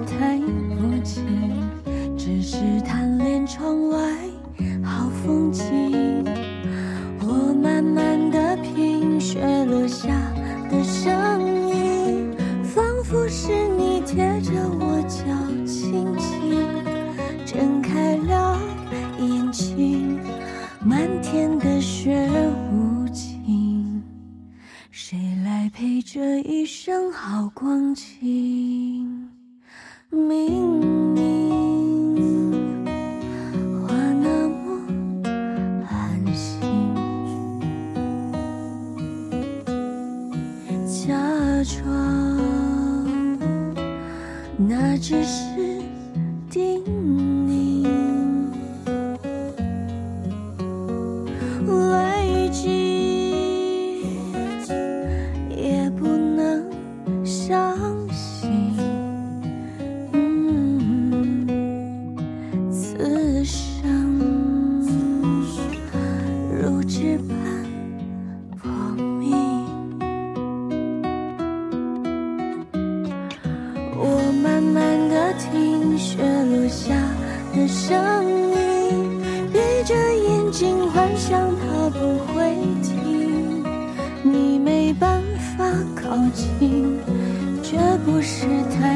太不清，只是贪恋窗外好风景。我慢慢的品雪落下的声音，仿佛是你贴着我脚轻轻睁开了眼睛。漫天的雪无情，谁来陪这一生好光景？情绝不是太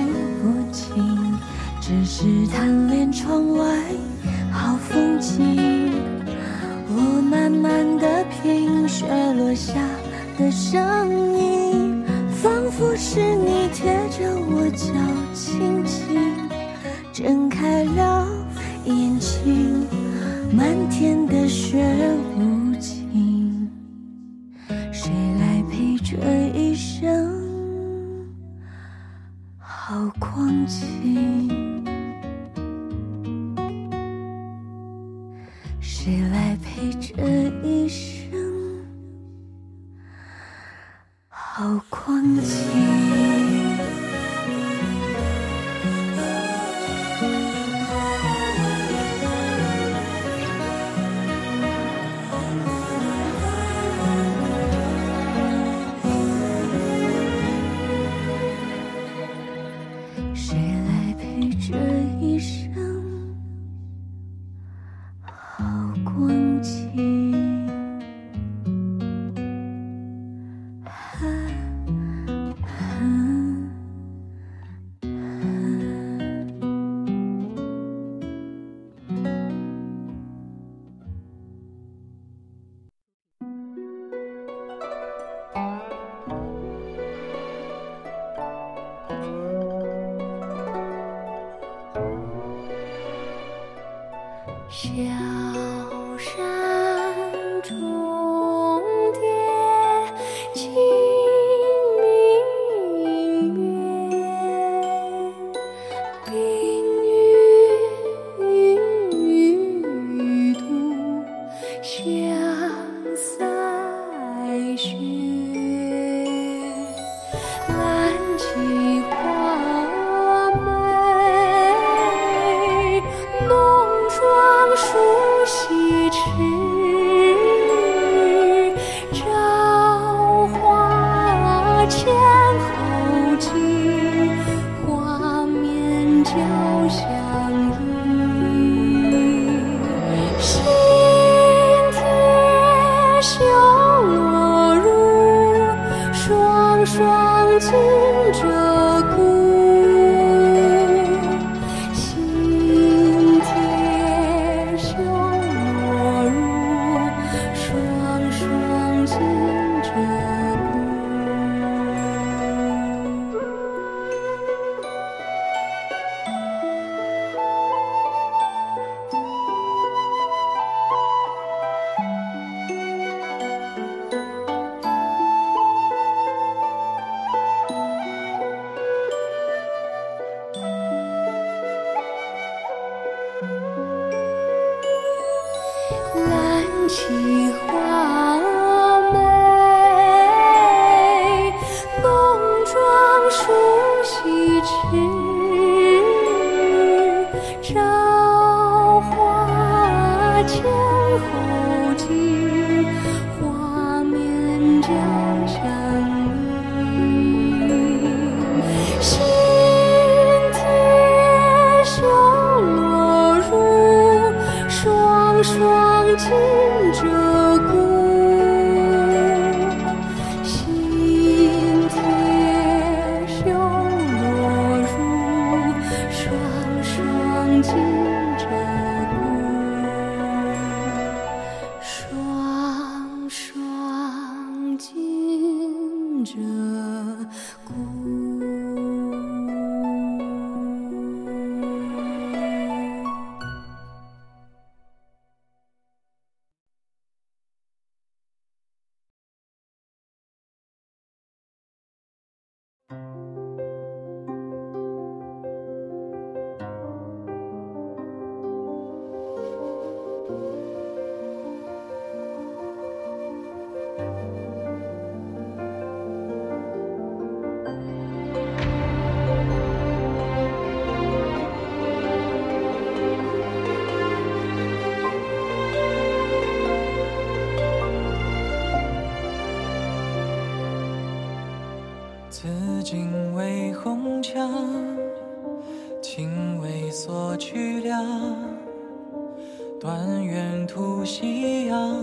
断垣吐夕阳，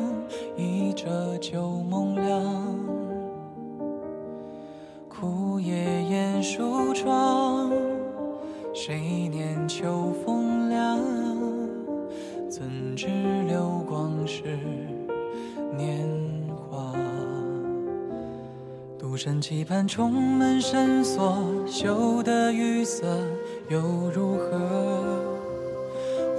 一折旧梦凉。枯叶掩书窗，谁念秋风凉？怎知流光是年华？独身期盼重门深锁，修得玉色又如何？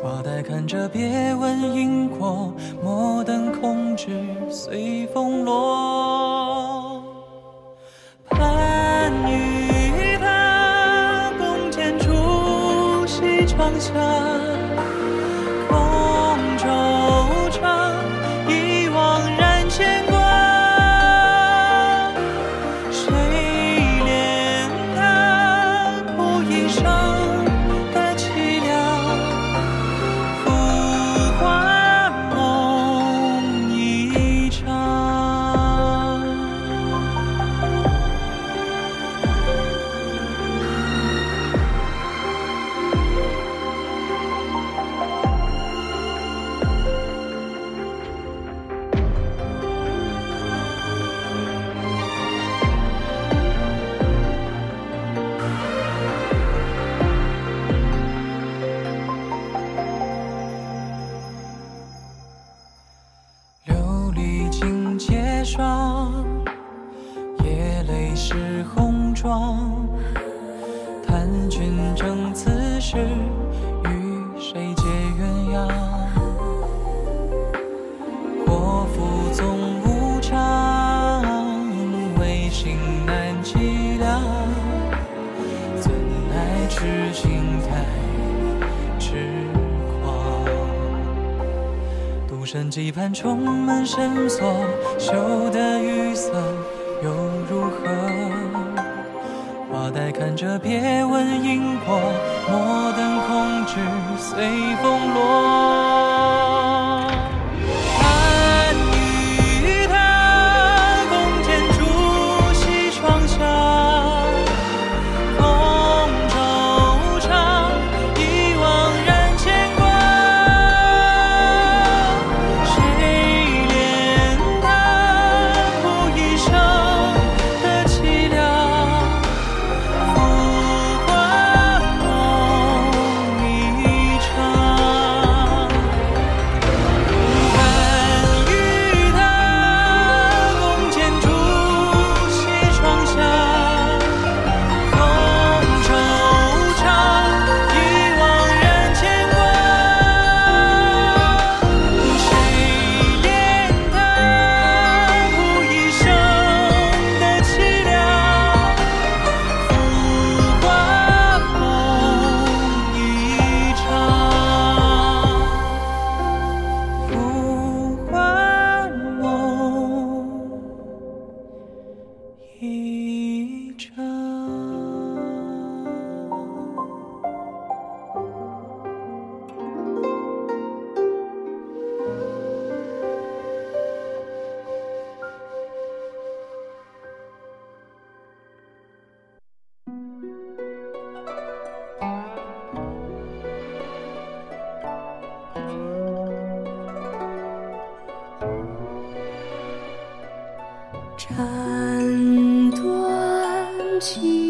花待看折，别问因果，莫等空枝随风落。盼与他共剪烛西窗下。看重门深锁，羞得雨色斩断情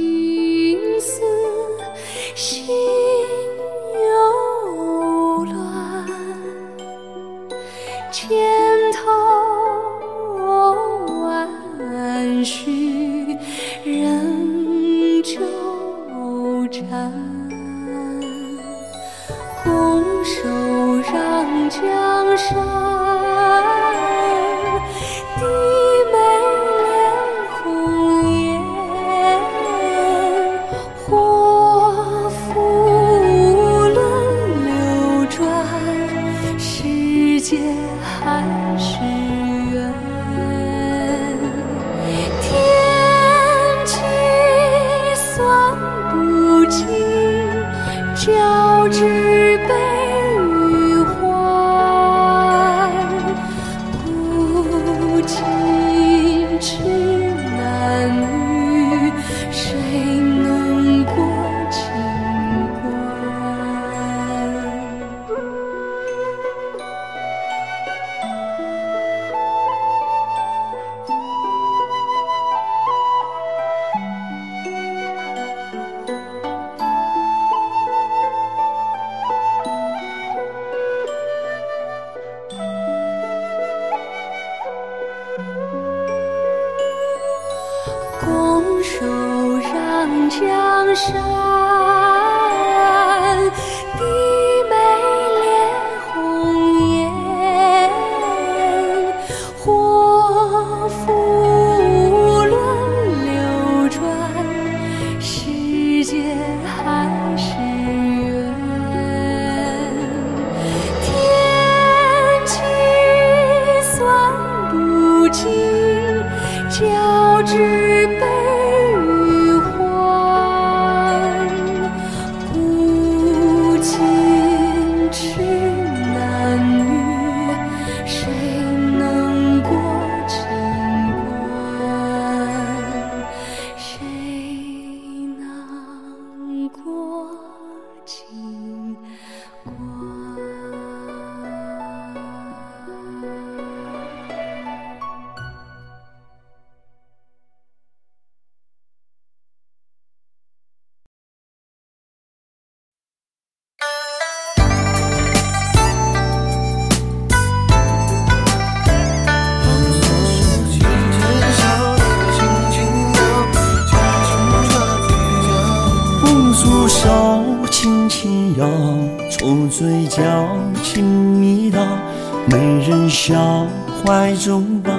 怀中抱，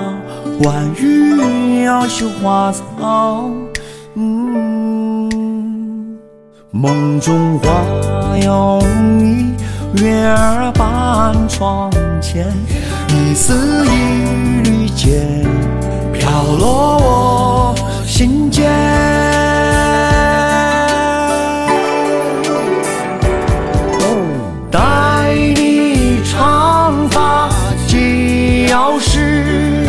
晚雨要绣花草，嗯，梦中花有你，月儿伴窗前，一丝一缕间，飘落我心间。要是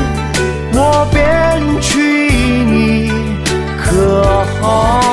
我便娶你可好？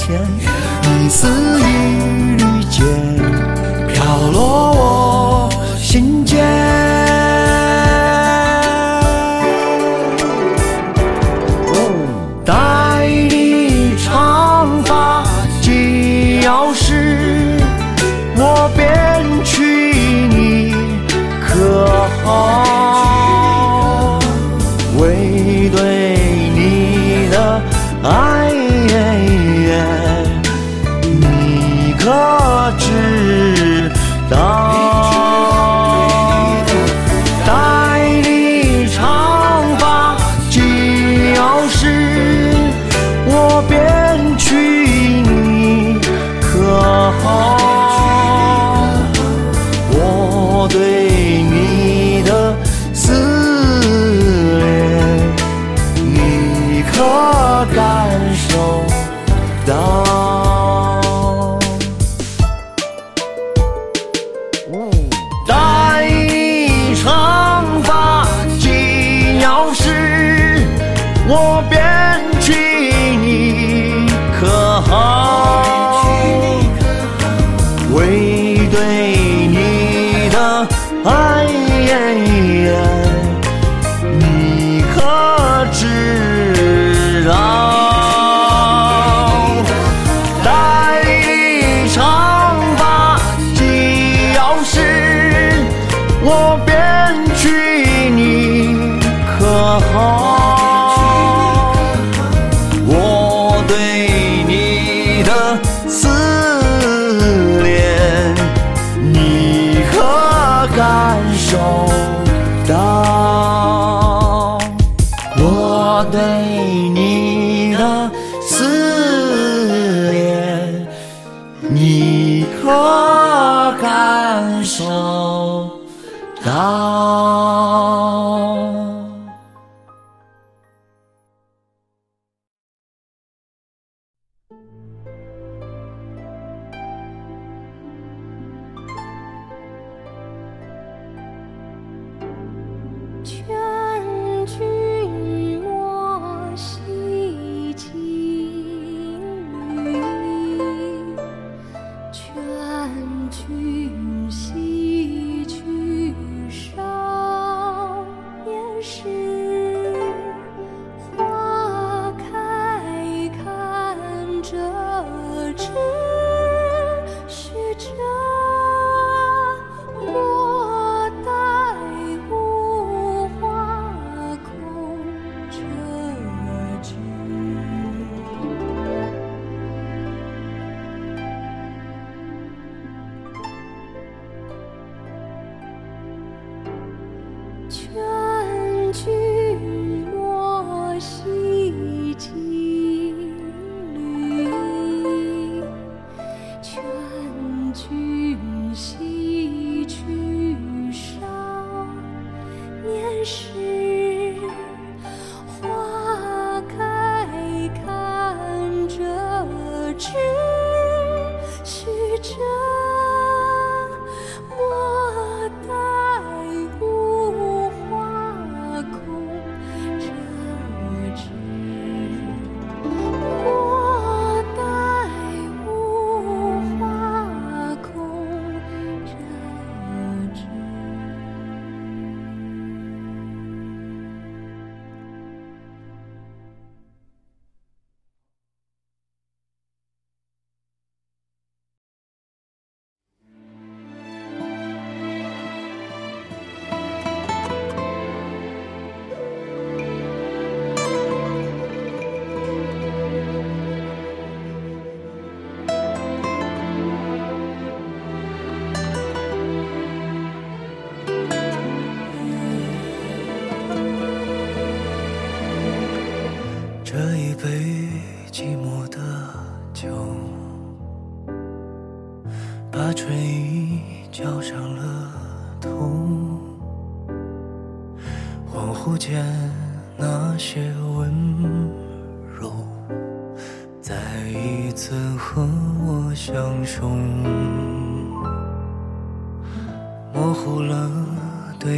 前，一丝一缕间，飘落我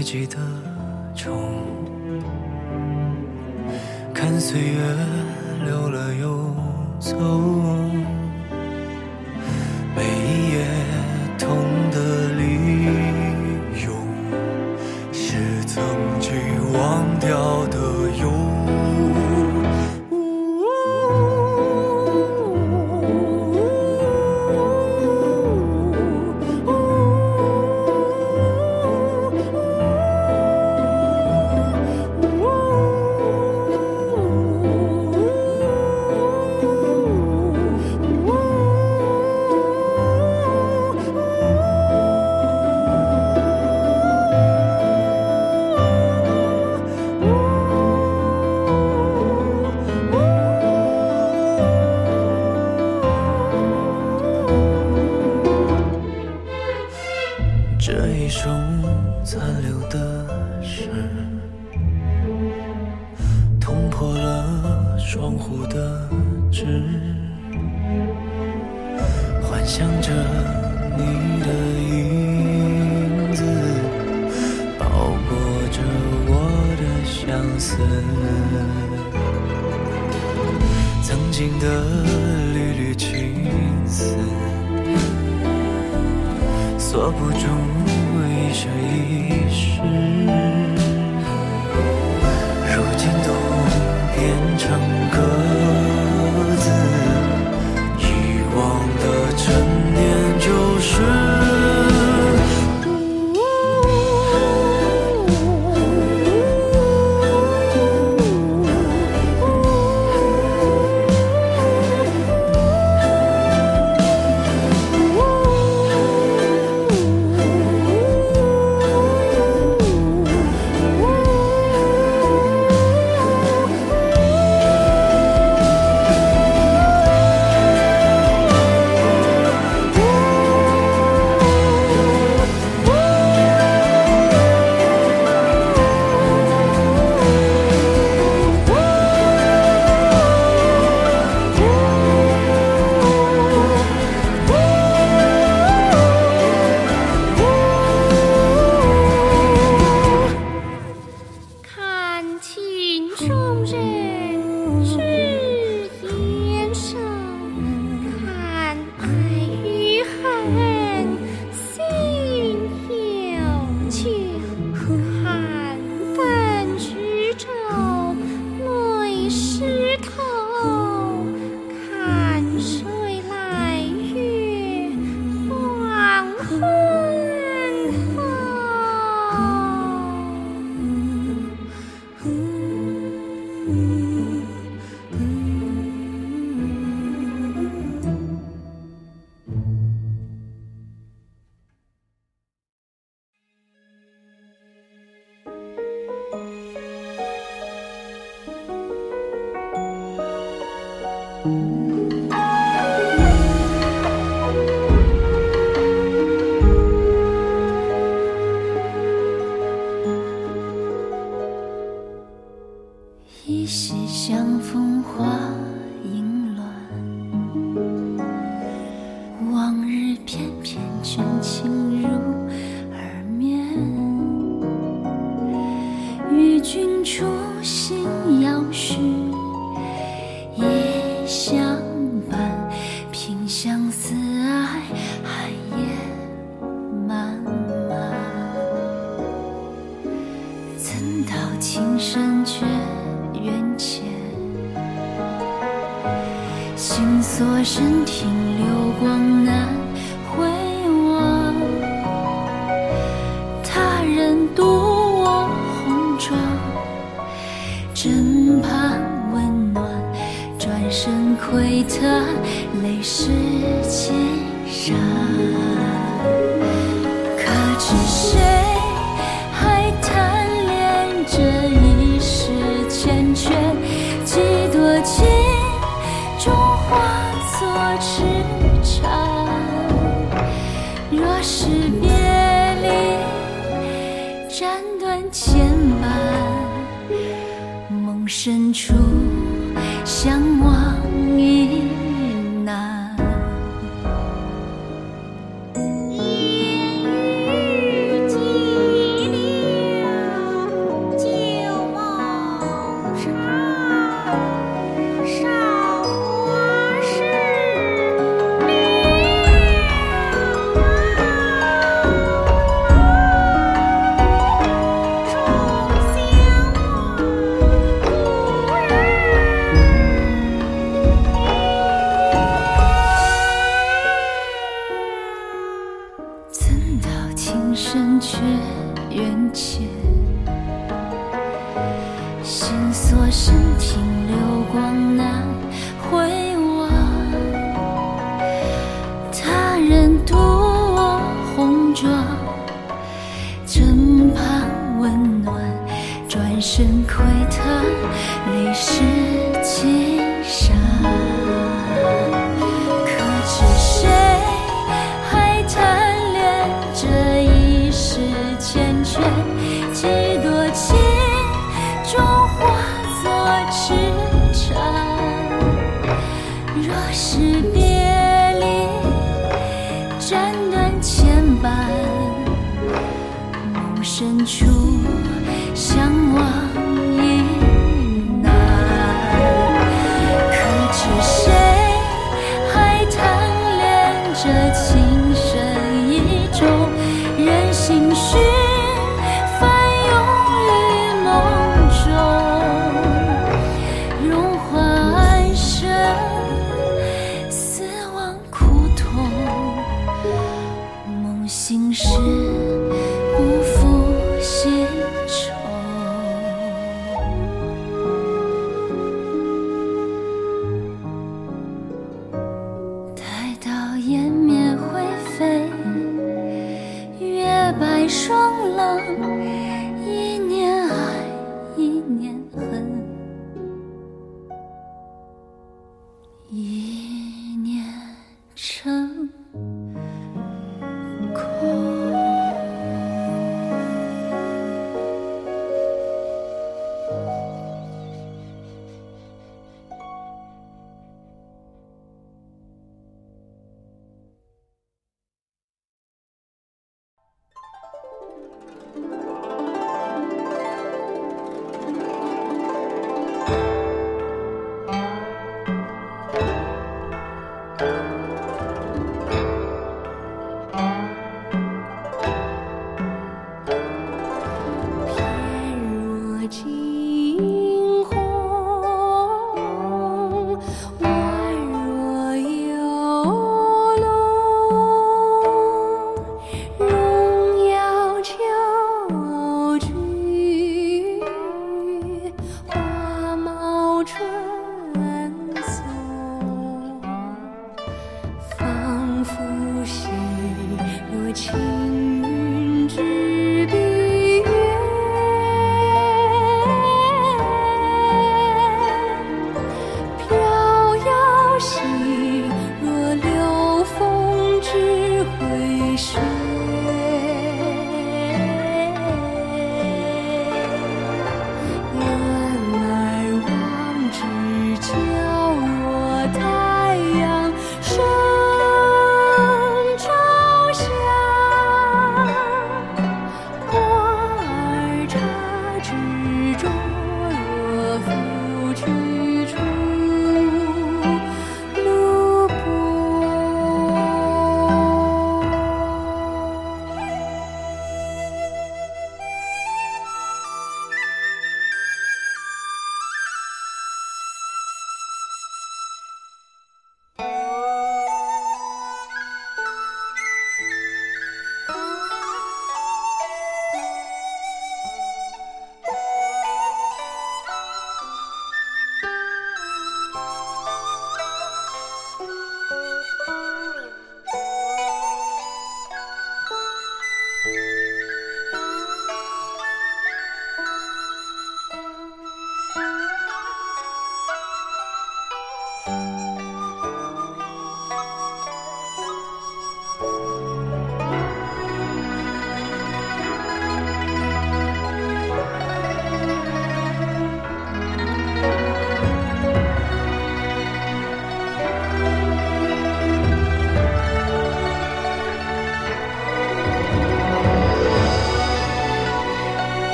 堆积的重。看岁月锁不住一生一世，如今都变成歌。情深却缘浅，心锁身停流光难回望。他人渡我红妆，枕畔温暖，转身窥他泪湿肩上。深处。